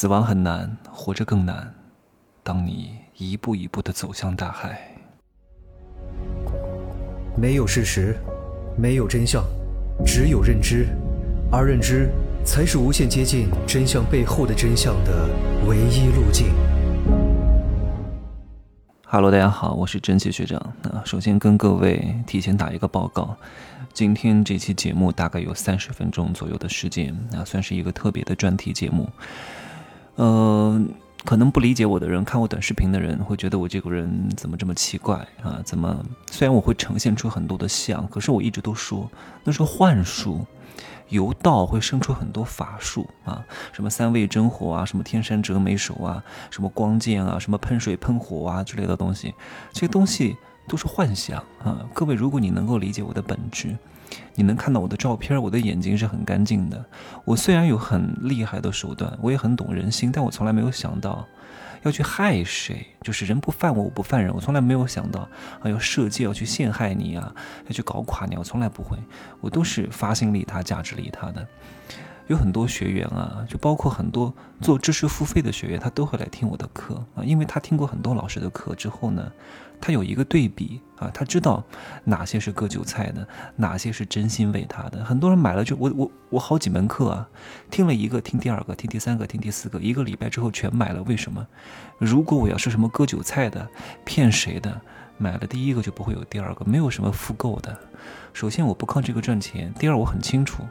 死亡很难，活着更难。当你一步一步的走向大海，没有事实，没有真相，只有认知，而认知才是无限接近真相背后的真相的唯一路径。哈喽，大家好，我是真奇学长。那首先跟各位提前打一个报告，今天这期节目大概有三十分钟左右的时间，那算是一个特别的专题节目。呃，可能不理解我的人，看我短视频的人会觉得我这个人怎么这么奇怪啊？怎么虽然我会呈现出很多的像，可是我一直都说那是幻术。由道会生出很多法术啊，什么三味真火啊，什么天山折梅手啊，什么光剑啊，什么喷水喷火啊之类的东西，这些东西都是幻想啊。各位，如果你能够理解我的本质，你能看到我的照片，我的眼睛是很干净的。我虽然有很厉害的手段，我也很懂人心，但我从来没有想到。要去害谁？就是人不犯我，我不犯人。我从来没有想到啊，要设计要去陷害你啊，要去搞垮你。我从来不会，我都是发心利他、价值利他的。有很多学员啊，就包括很多做知识付费的学员，他都会来听我的课啊，因为他听过很多老师的课之后呢。他有一个对比啊，他知道哪些是割韭菜的，哪些是真心为他的。很多人买了就我我我好几门课啊，听了一个，听第二个，听第三个，听第四个，一个礼拜之后全买了。为什么？如果我要是什么割韭菜的、骗谁的，买了第一个就不会有第二个，没有什么复购的。首先我不靠这个赚钱，第二我很清楚。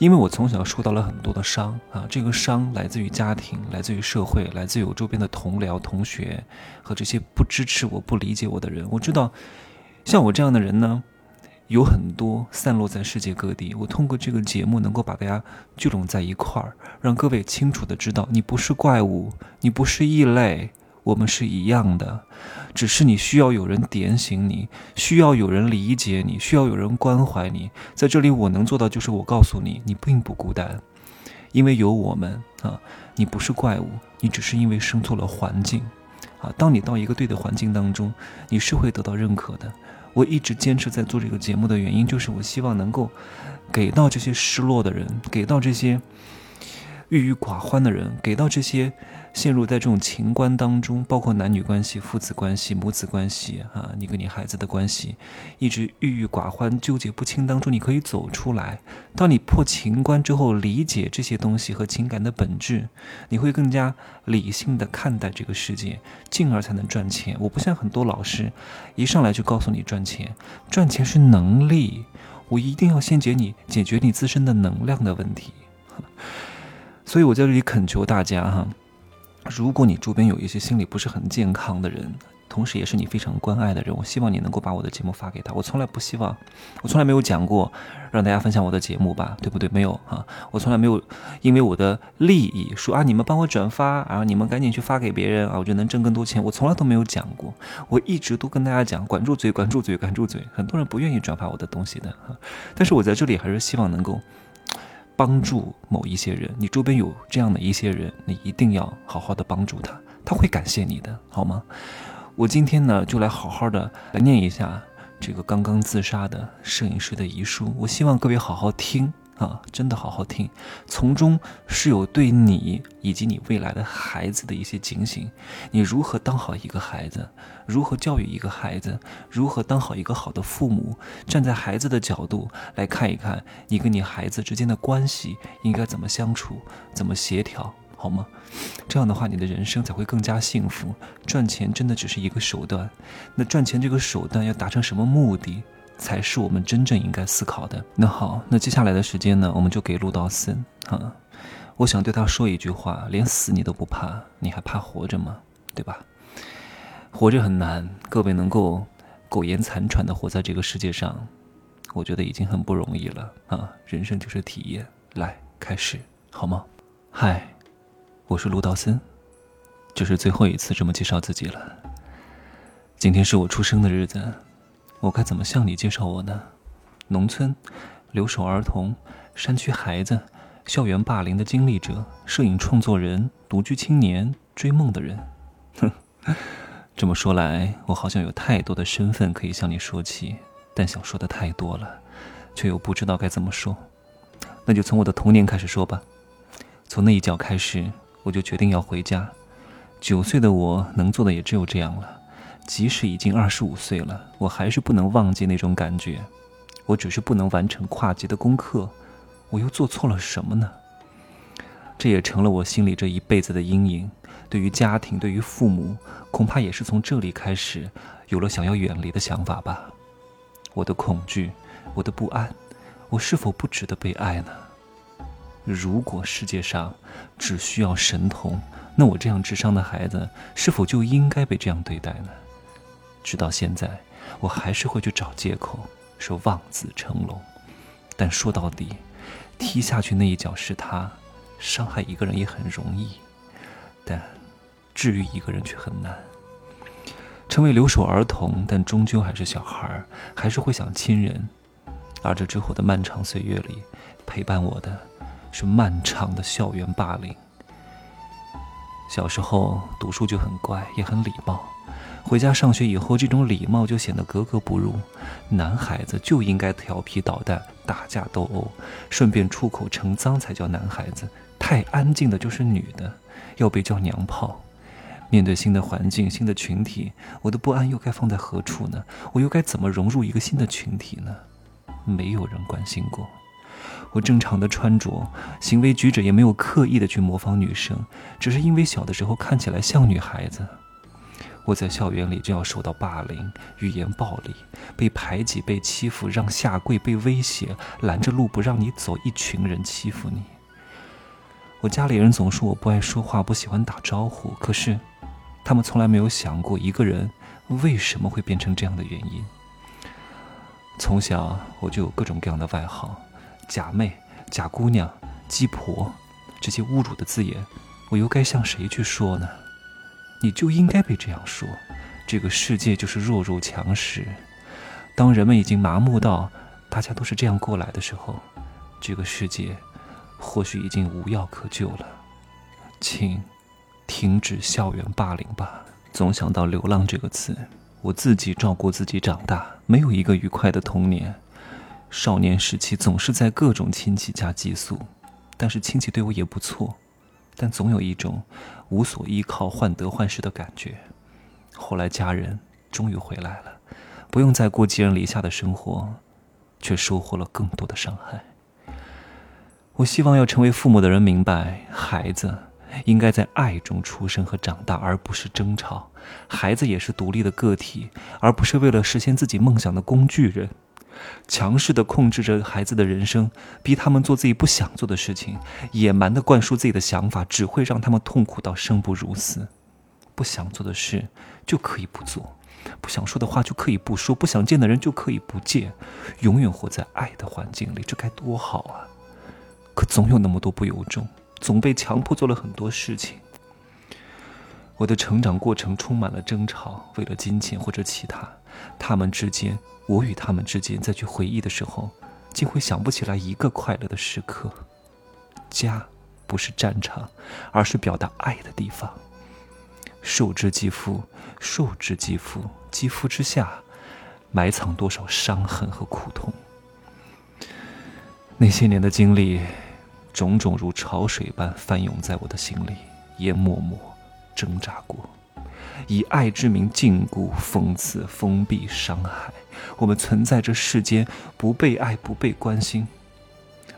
因为我从小受到了很多的伤啊，这个伤来自于家庭，来自于社会，来自于我周边的同僚、同学和这些不支持我、不理解我的人。我知道，像我这样的人呢，有很多散落在世界各地。我通过这个节目，能够把大家聚拢在一块儿，让各位清楚的知道，你不是怪物，你不是异类。我们是一样的，只是你需要有人点醒你，需要有人理解你，需要有人关怀你。在这里，我能做到就是我告诉你，你并不孤单，因为有我们啊。你不是怪物，你只是因为生错了环境啊。当你到一个对的环境当中，你是会得到认可的。我一直坚持在做这个节目的原因，就是我希望能够给到这些失落的人，给到这些郁郁寡欢的人，给到这些。陷入在这种情关当中，包括男女关系、父子关系、母子关系啊，你跟你孩子的关系，一直郁郁寡欢、纠结不清当中，你可以走出来。当你破情关之后，理解这些东西和情感的本质，你会更加理性的看待这个世界，进而才能赚钱。我不像很多老师，一上来就告诉你赚钱，赚钱是能力，我一定要先解你解决你自身的能量的问题。所以我在这里恳求大家哈。如果你周边有一些心理不是很健康的人，同时也是你非常关爱的人，我希望你能够把我的节目发给他。我从来不希望，我从来没有讲过让大家分享我的节目吧，对不对？没有啊，我从来没有因为我的利益说啊，你们帮我转发，然后你们赶紧去发给别人啊，我就能挣更多钱。我从来都没有讲过，我一直都跟大家讲，管住嘴，管住嘴，管住嘴。很多人不愿意转发我的东西的，但是我在这里还是希望能够。帮助某一些人，你周边有这样的一些人，你一定要好好的帮助他，他会感谢你的，好吗？我今天呢，就来好好的来念一下这个刚刚自杀的摄影师的遗书，我希望各位好好听。啊，真的好好听，从中是有对你以及你未来的孩子的一些警醒。你如何当好一个孩子？如何教育一个孩子？如何当好一个好的父母？站在孩子的角度来看一看，你跟你孩子之间的关系应该怎么相处，怎么协调，好吗？这样的话，你的人生才会更加幸福。赚钱真的只是一个手段，那赚钱这个手段要达成什么目的？才是我们真正应该思考的。那好，那接下来的时间呢，我们就给陆道森啊，我想对他说一句话：连死你都不怕，你还怕活着吗？对吧？活着很难，各位能够苟延残喘的活在这个世界上，我觉得已经很不容易了啊！人生就是体验，来开始好吗？嗨，我是陆道森，这是最后一次这么介绍自己了。今天是我出生的日子。我该怎么向你介绍我呢？农村，留守儿童，山区孩子，校园霸凌的经历者，摄影创作人，独居青年，追梦的人。哼，这么说来，我好像有太多的身份可以向你说起，但想说的太多了，却又不知道该怎么说。那就从我的童年开始说吧。从那一脚开始，我就决定要回家。九岁的我能做的也只有这样了。即使已经二十五岁了，我还是不能忘记那种感觉。我只是不能完成跨级的功课，我又做错了什么呢？这也成了我心里这一辈子的阴影。对于家庭，对于父母，恐怕也是从这里开始，有了想要远离的想法吧。我的恐惧，我的不安，我是否不值得被爱呢？如果世界上只需要神童，那我这样智商的孩子是否就应该被这样对待呢？直到现在，我还是会去找借口说望子成龙。但说到底，踢下去那一脚是他，伤害一个人也很容易，但治愈一个人却很难。成为留守儿童，但终究还是小孩，还是会想亲人。而这之后的漫长岁月里，陪伴我的。是漫长的校园霸凌。小时候读书就很乖，也很礼貌。回家上学以后，这种礼貌就显得格格不入。男孩子就应该调皮捣蛋、打架斗殴，顺便出口成脏才叫男孩子。太安静的就是女的，要被叫娘炮。面对新的环境、新的群体，我的不安又该放在何处呢？我又该怎么融入一个新的群体呢？没有人关心过。我正常的穿着、行为举止也没有刻意的去模仿女生，只是因为小的时候看起来像女孩子。我在校园里就要受到霸凌、语言暴力、被排挤、被欺负、让下跪、被威胁、拦着路不让你走，一群人欺负你。我家里人总说我不爱说话、不喜欢打招呼，可是他们从来没有想过一个人为什么会变成这样的原因。从小我就有各种各样的外号。假妹、假姑娘、鸡婆，这些侮辱的字眼，我又该向谁去说呢？你就应该被这样说。这个世界就是弱肉强食。当人们已经麻木到大家都是这样过来的时候，这个世界或许已经无药可救了。请停止校园霸凌吧。总想到“流浪”这个词，我自己照顾自己长大，没有一个愉快的童年。少年时期总是在各种亲戚家寄宿，但是亲戚对我也不错，但总有一种无所依靠、患得患失的感觉。后来家人终于回来了，不用再过寄人篱下的生活，却收获了更多的伤害。我希望要成为父母的人明白，孩子应该在爱中出生和长大，而不是争吵。孩子也是独立的个体，而不是为了实现自己梦想的工具人。强势的控制着孩子的人生，逼他们做自己不想做的事情，野蛮的灌输自己的想法，只会让他们痛苦到生不如死。不想做的事就可以不做，不想说的话就可以不说，不想见的人就可以不见，永远活在爱的环境里，这该多好啊！可总有那么多不由衷，总被强迫做了很多事情。我的成长过程充满了争吵，为了金钱或者其他，他们之间。我与他们之间再去回忆的时候，竟会想不起来一个快乐的时刻。家不是战场，而是表达爱的地方。受之肌肤，受之肌肤，肌肤之下埋藏多少伤痕和苦痛？那些年的经历，种种如潮水般翻涌在我的心里，也默默挣扎过。以爱之名禁锢、讽刺、封闭、伤害，我们存在这世间，不被爱，不被关心。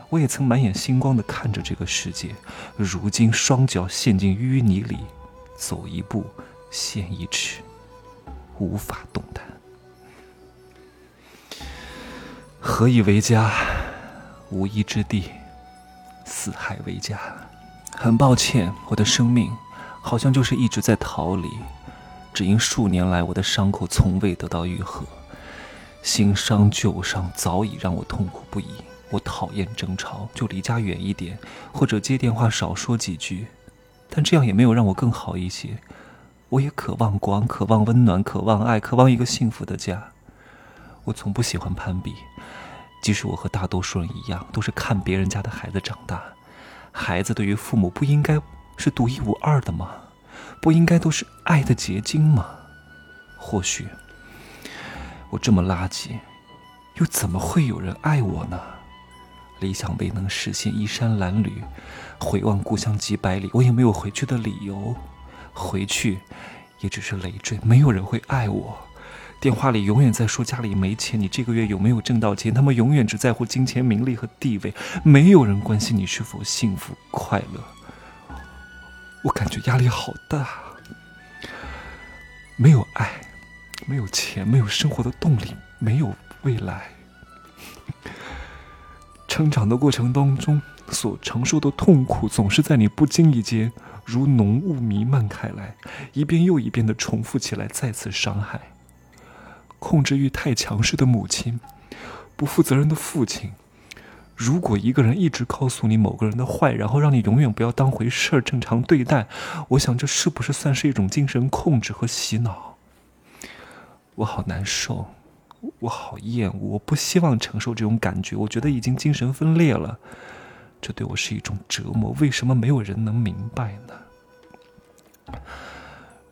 我也曾满眼星光地看着这个世界，如今双脚陷进淤泥里，走一步陷一尺，无法动弹。何以为家？无依之地，四海为家。很抱歉，我的生命好像就是一直在逃离。只因数年来我的伤口从未得到愈合，新伤旧伤早已让我痛苦不已。我讨厌争吵，就离家远一点，或者接电话少说几句。但这样也没有让我更好一些。我也渴望光，渴望温暖，渴望爱，渴望一个幸福的家。我从不喜欢攀比，即使我和大多数人一样，都是看别人家的孩子长大。孩子对于父母不应该是独一无二的吗？不应该都是爱的结晶吗？或许我这么垃圾，又怎么会有人爱我呢？理想未能实现，衣衫褴褛，回望故乡几百里，我也没有回去的理由。回去，也只是累赘，没有人会爱我。电话里永远在说家里没钱，你这个月有没有挣到钱？他们永远只在乎金钱、名利和地位，没有人关心你是否幸福快乐。我感觉压力好大，没有爱，没有钱，没有生活的动力，没有未来。成长的过程当中所承受的痛苦，总是在你不经意间如浓雾弥漫开来，一遍又一遍的重复起来，再次伤害。控制欲太强势的母亲，不负责任的父亲。如果一个人一直告诉你某个人的坏，然后让你永远不要当回事儿，正常对待，我想这是不是算是一种精神控制和洗脑？我好难受。我好厌恶，我不希望承受这种感觉。我觉得已经精神分裂了，这对我是一种折磨。为什么没有人能明白呢？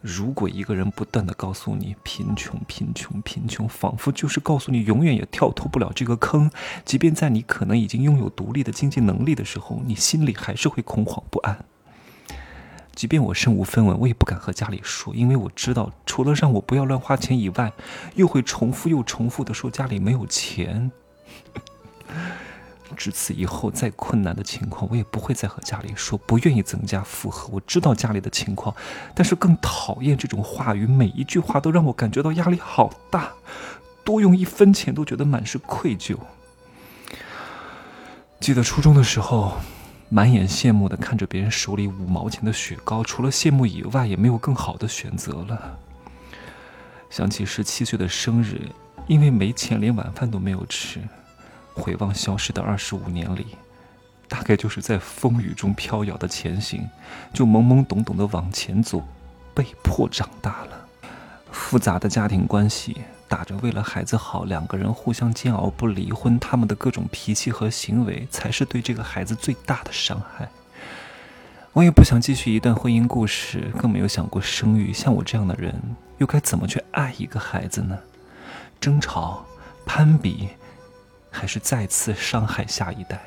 如果一个人不断的告诉你贫穷、贫穷、贫穷，仿佛就是告诉你永远也跳脱不了这个坑，即便在你可能已经拥有独立的经济能力的时候，你心里还是会恐慌不安。即便我身无分文，我也不敢和家里说，因为我知道，除了让我不要乱花钱以外，又会重复又重复的说家里没有钱。至此以后，再困难的情况，我也不会再和家里说，不愿意增加负荷。我知道家里的情况，但是更讨厌这种话语，每一句话都让我感觉到压力好大，多用一分钱都觉得满是愧疚。记得初中的时候。满眼羡慕的看着别人手里五毛钱的雪糕，除了羡慕以外，也没有更好的选择了。想起十七岁的生日，因为没钱，连晚饭都没有吃。回望消失的二十五年里，大概就是在风雨中飘摇的前行，就懵懵懂懂的往前走，被迫长大了。复杂的家庭关系。打着为了孩子好，两个人互相煎熬不离婚，他们的各种脾气和行为才是对这个孩子最大的伤害。我也不想继续一段婚姻故事，更没有想过生育。像我这样的人，又该怎么去爱一个孩子呢？争吵、攀比，还是再次伤害下一代？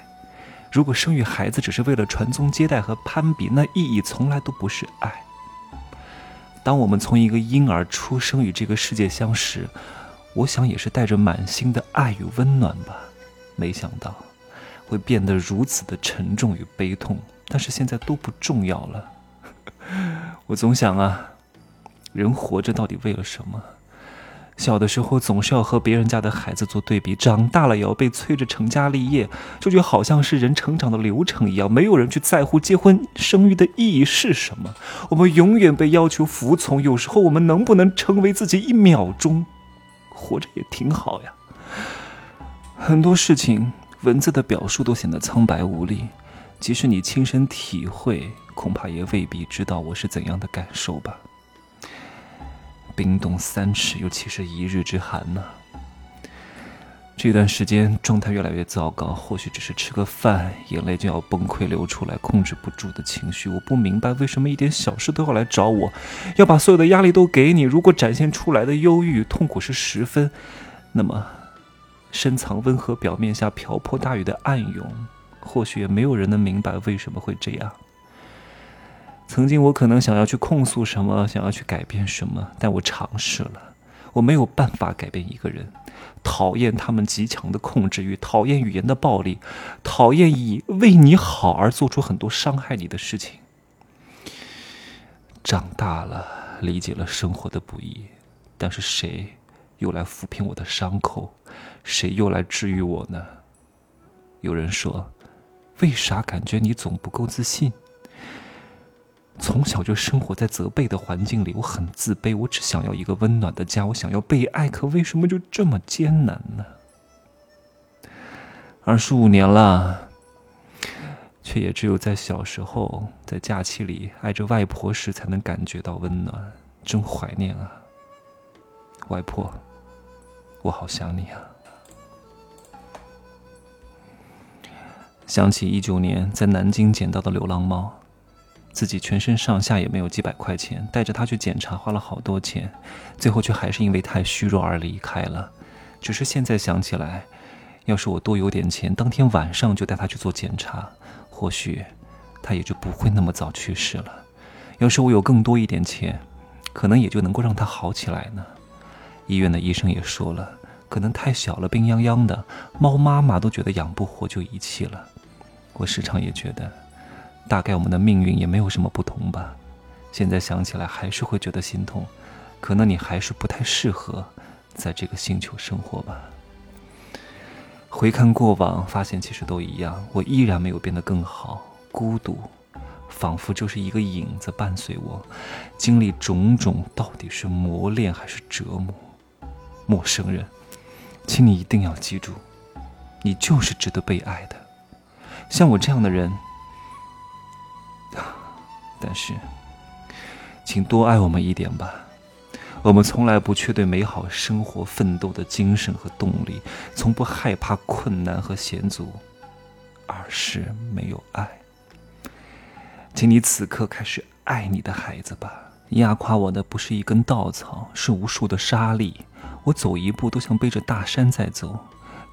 如果生育孩子只是为了传宗接代和攀比，那意义从来都不是爱。当我们从一个婴儿出生与这个世界相识，我想也是带着满心的爱与温暖吧。没想到会变得如此的沉重与悲痛，但是现在都不重要了。我总想啊，人活着到底为了什么？小的时候总是要和别人家的孩子做对比，长大了也要被催着成家立业，这就好像是人成长的流程一样。没有人去在乎结婚生育的意义是什么，我们永远被要求服从。有时候我们能不能成为自己一秒钟，活着也挺好呀。很多事情文字的表述都显得苍白无力，即使你亲身体会，恐怕也未必知道我是怎样的感受吧。冰冻三尺，又岂是一日之寒呢？这段时间状态越来越糟糕，或许只是吃个饭，眼泪就要崩溃流出来，控制不住的情绪。我不明白为什么一点小事都要来找我，要把所有的压力都给你。如果展现出来的忧郁痛苦是十分，那么深藏温和表面下瓢泼大雨的暗涌，或许也没有人能明白为什么会这样。曾经我可能想要去控诉什么，想要去改变什么，但我尝试了，我没有办法改变一个人。讨厌他们极强的控制欲，讨厌语言的暴力，讨厌以为你好而做出很多伤害你的事情。长大了，理解了生活的不易，但是谁又来抚平我的伤口？谁又来治愈我呢？有人说，为啥感觉你总不够自信？从小就生活在责备的环境里，我很自卑。我只想要一个温暖的家，我想要被爱，可为什么就这么艰难呢？二十五年了，却也只有在小时候，在假期里挨着外婆时，才能感觉到温暖。真怀念啊，外婆，我好想你啊！想起一九年在南京捡到的流浪猫。自己全身上下也没有几百块钱，带着他去检查花了好多钱，最后却还是因为太虚弱而离开了。只是现在想起来，要是我多有点钱，当天晚上就带他去做检查，或许他也就不会那么早去世了。要是我有更多一点钱，可能也就能够让他好起来呢。医院的医生也说了，可能太小了，病殃殃的，猫妈妈都觉得养不活就遗弃了。我时常也觉得，大概我们的命运也没有什么不同吧。现在想起来还是会觉得心痛，可能你还是不太适合在这个星球生活吧。回看过往，发现其实都一样，我依然没有变得更好，孤独，仿佛就是一个影子伴随我，经历种种，到底是磨练还是折磨？陌生人，请你一定要记住，你就是值得被爱的，像我这样的人。但是，请多爱我们一点吧。我们从来不缺对美好生活奋斗的精神和动力，从不害怕困难和险阻，而是没有爱。请你此刻开始爱你的孩子吧。压垮我的不是一根稻草，是无数的沙粒。我走一步都像背着大山在走。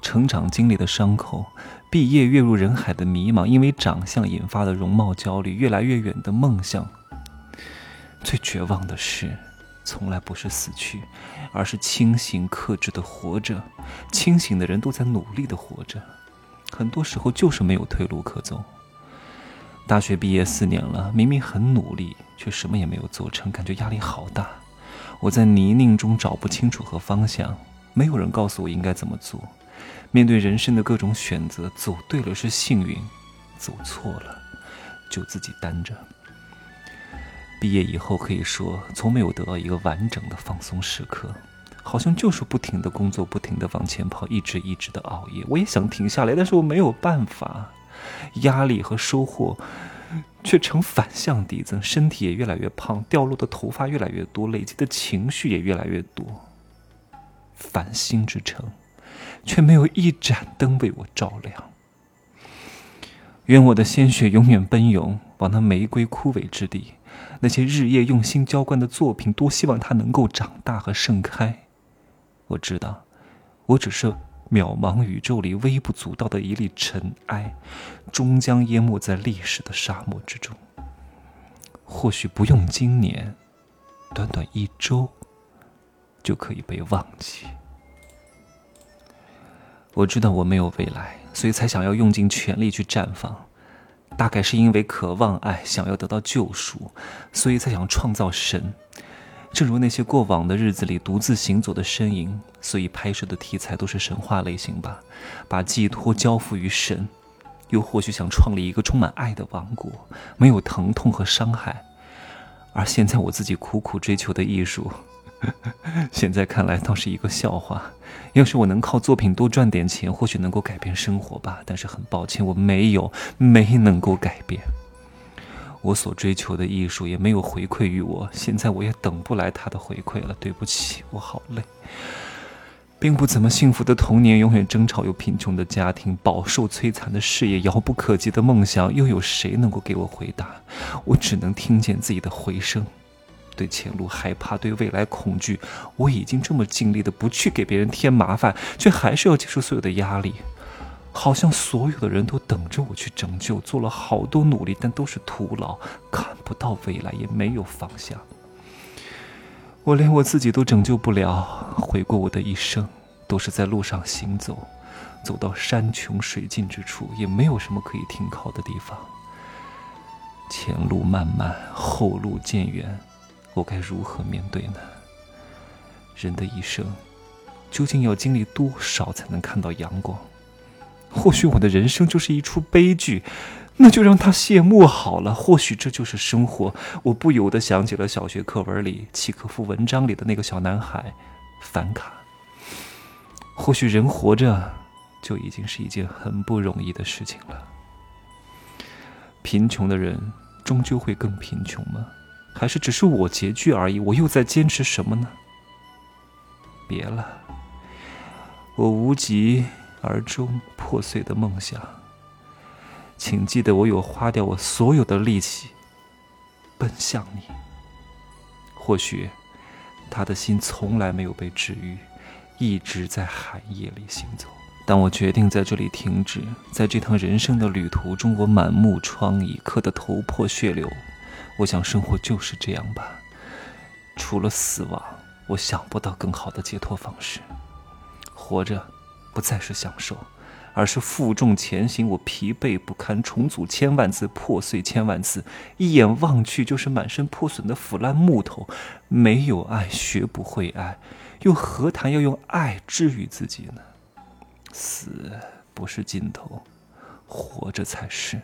成长经历的伤口，毕业跃入人海的迷茫，因为长相引发的容貌焦虑，越来越远的梦想。最绝望的是。从来不是死去，而是清醒克制的活着。清醒的人都在努力的活着，很多时候就是没有退路可走。大学毕业四年了，明明很努力，却什么也没有做成，感觉压力好大。我在泥泞中找不清楚和方向，没有人告诉我应该怎么做。面对人生的各种选择，走对了是幸运，走错了就自己担着。毕业以后，可以说从没有得到一个完整的放松时刻，好像就是不停的工作，不停的往前跑，一直一直的熬夜。我也想停下来，但是我没有办法。压力和收获却成反向递增，身体也越来越胖，掉落的头发越来越多，累积的情绪也越来越多。繁星之城，却没有一盏灯为我照亮。愿我的鲜血永远奔涌往那玫瑰枯萎之地。那些日夜用心浇灌的作品，多希望它能够长大和盛开。我知道，我只是渺茫宇宙里微不足道的一粒尘埃，终将淹没在历史的沙漠之中。或许不用今年，短短一周，就可以被忘记。我知道我没有未来，所以才想要用尽全力去绽放。大概是因为渴望爱，想要得到救赎，所以才想创造神。正如那些过往的日子里独自行走的身影，所以拍摄的题材都是神话类型吧，把寄托交付于神。又或许想创立一个充满爱的王国，没有疼痛和伤害。而现在我自己苦苦追求的艺术。现在看来倒是一个笑话。要是我能靠作品多赚点钱，或许能够改变生活吧。但是很抱歉，我没有，没能够改变。我所追求的艺术也没有回馈于我，现在我也等不来他的回馈了。对不起，我好累。并不怎么幸福的童年，永远争吵又贫穷的家庭，饱受摧残的事业，遥不可及的梦想，又有谁能够给我回答？我只能听见自己的回声。对前路害怕，对未来恐惧。我已经这么尽力的不去给别人添麻烦，却还是要接受所有的压力。好像所有的人都等着我去拯救，做了好多努力，但都是徒劳，看不到未来，也没有方向。我连我自己都拯救不了。回过我的一生，都是在路上行走，走到山穷水尽之处，也没有什么可以停靠的地方。前路漫漫，后路渐远。我该如何面对呢？人的一生，究竟要经历多少才能看到阳光？或许我的人生就是一出悲剧，那就让它谢幕好了。或许这就是生活。我不由得想起了小学课文里契诃夫文章里的那个小男孩，凡卡。或许人活着，就已经是一件很不容易的事情了。贫穷的人，终究会更贫穷吗？还是只是我拮据而已，我又在坚持什么呢？别了，我无疾而终破碎的梦想，请记得我有花掉我所有的力气奔向你。或许他的心从来没有被治愈，一直在寒夜里行走。当我决定在这里停止，在这趟人生的旅途中，我满目疮痍，磕得头破血流。我想生活就是这样吧，除了死亡，我想不到更好的解脱方式。活着，不再是享受，而是负重前行。我疲惫不堪，重组千万次，破碎千万次，一眼望去就是满身破损的腐烂木头。没有爱，学不会爱，又何谈要用爱治愈自己呢？死不是尽头，活着才是。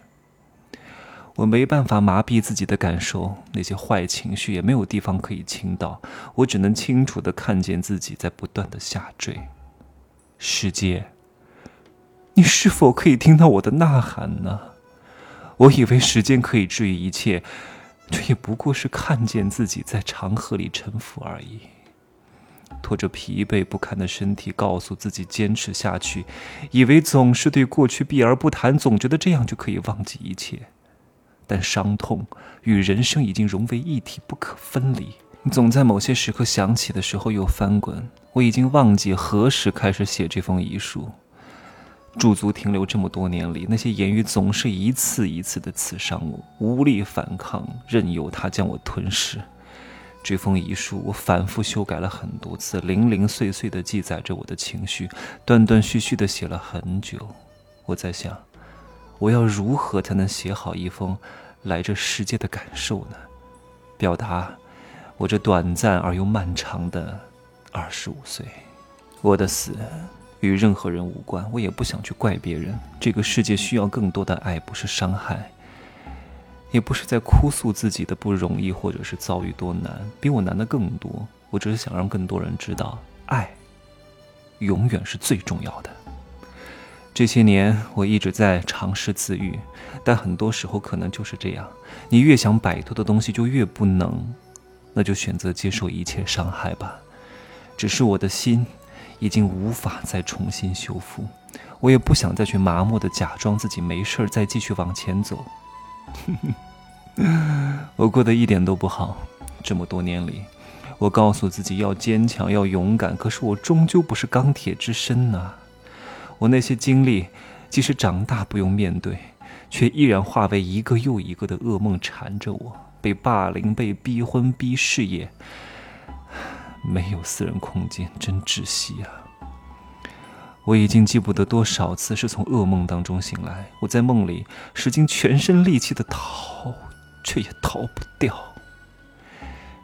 我没办法麻痹自己的感受，那些坏情绪也没有地方可以倾倒，我只能清楚的看见自己在不断的下坠。世界，你是否可以听到我的呐喊呢？我以为时间可以治愈一切，这也不过是看见自己在长河里沉浮而已。拖着疲惫不堪的身体，告诉自己坚持下去，以为总是对过去避而不谈，总觉得这样就可以忘记一切。但伤痛与人生已经融为一体，不可分离。总在某些时刻想起的时候又翻滚。我已经忘记何时开始写这封遗书，驻足停留这么多年里，那些言语总是一次一次的刺伤我，无力反抗，任由它将我吞噬。这封遗书，我反复修改了很多次，零零碎碎地记载着我的情绪，断断续续地写了很久。我在想，我要如何才能写好一封来这世界的感受呢？表达我这短暂而又漫长的二十五岁。我的死与任何人无关，我也不想去怪别人。这个世界需要更多的爱，不是伤害。也不是在哭诉自己的不容易，或者是遭遇多难，比我难的更多。我只是想让更多人知道，爱永远是最重要的。这些年，我一直在尝试自愈，但很多时候可能就是这样：你越想摆脱的东西，就越不能。那就选择接受一切伤害吧。只是我的心已经无法再重新修复，我也不想再去麻木的假装自己没事，再继续往前走。我过得一点都不好。这么多年里，我告诉自己要坚强，要勇敢，可是我终究不是钢铁之身呐。我那些经历，即使长大不用面对，却依然化为一个又一个的噩梦缠着我。被霸凌，被逼婚，逼事业，没有私人空间，真窒息啊！我已经记不得多少次是从噩梦当中醒来。我在梦里使尽全身力气的逃，却也逃不掉。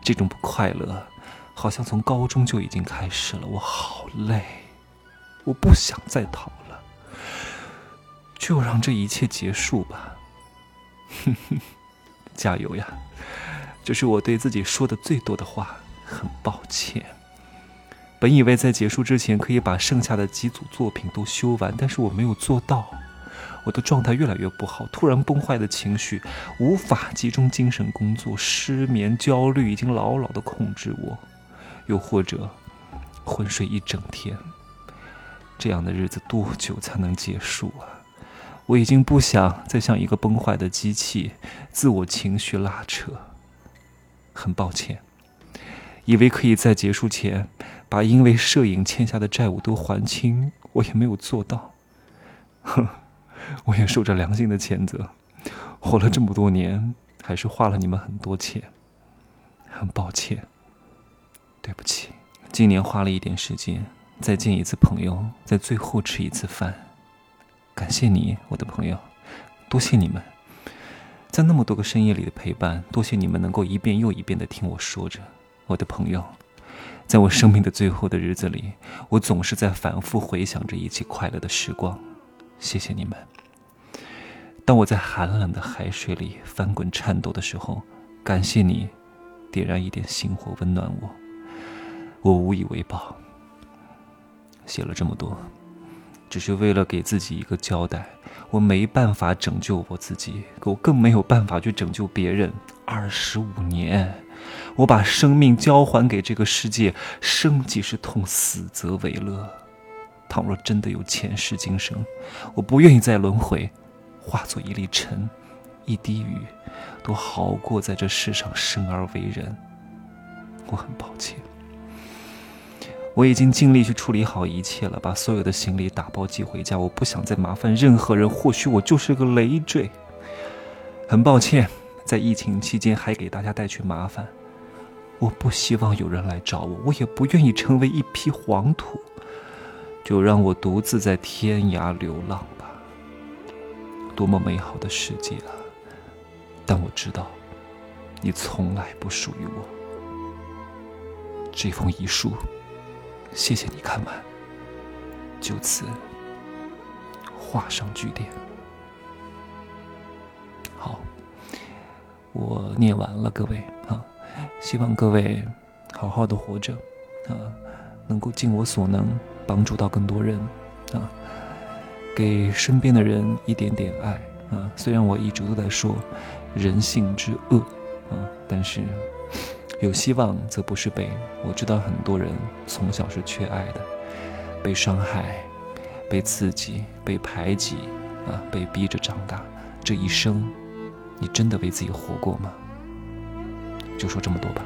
这种不快乐，好像从高中就已经开始了。我好累，我不想再逃了，就让这一切结束吧。哼哼，加油呀！这是我对自己说的最多的话。很抱歉。本以为在结束之前可以把剩下的几组作品都修完，但是我没有做到。我的状态越来越不好，突然崩坏的情绪，无法集中精神工作，失眠、焦虑已经牢牢的控制我。又或者，昏睡一整天。这样的日子多久才能结束啊？我已经不想再像一个崩坏的机器，自我情绪拉扯。很抱歉。以为可以在结束前把因为摄影欠下的债务都还清，我也没有做到。哼，我也受着良心的谴责，活了这么多年，还是花了你们很多钱。很抱歉，对不起。今年花了一点时间，再见一次朋友，在最后吃一次饭。感谢你，我的朋友，多谢你们，在那么多个深夜里的陪伴，多谢你们能够一遍又一遍的听我说着。我的朋友，在我生命的最后的日子里，我总是在反复回想着一起快乐的时光。谢谢你们。当我在寒冷的海水里翻滚颤抖的时候，感谢你点燃一点星火温暖我。我无以为报。写了这么多，只是为了给自己一个交代。我没办法拯救我自己，我更没有办法去拯救别人。二十五年。我把生命交还给这个世界，生即是痛，死则为乐。倘若真的有前世今生，我不愿意再轮回，化作一粒尘，一滴雨，都好过在这世上生而为人。我很抱歉，我已经尽力去处理好一切了，把所有的行李打包寄回家。我不想再麻烦任何人，或许我就是个累赘。很抱歉，在疫情期间还给大家带去麻烦。我不希望有人来找我，我也不愿意成为一匹黄土。就让我独自在天涯流浪吧。多么美好的世界啊！但我知道，你从来不属于我。这封遗书。谢谢你看完，就此画上句点。好，我念完了，各位啊，希望各位好好的活着啊，能够尽我所能帮助到更多人啊，给身边的人一点点爱啊。虽然我一直都在说人性之恶啊，但是。有希望则不是悲。我知道很多人从小是缺爱的，被伤害、被刺激、被排挤，啊，被逼着长大。这一生，你真的为自己活过吗？就说这么多吧。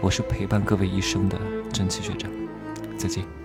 我是陪伴各位一生的真气学长，再见。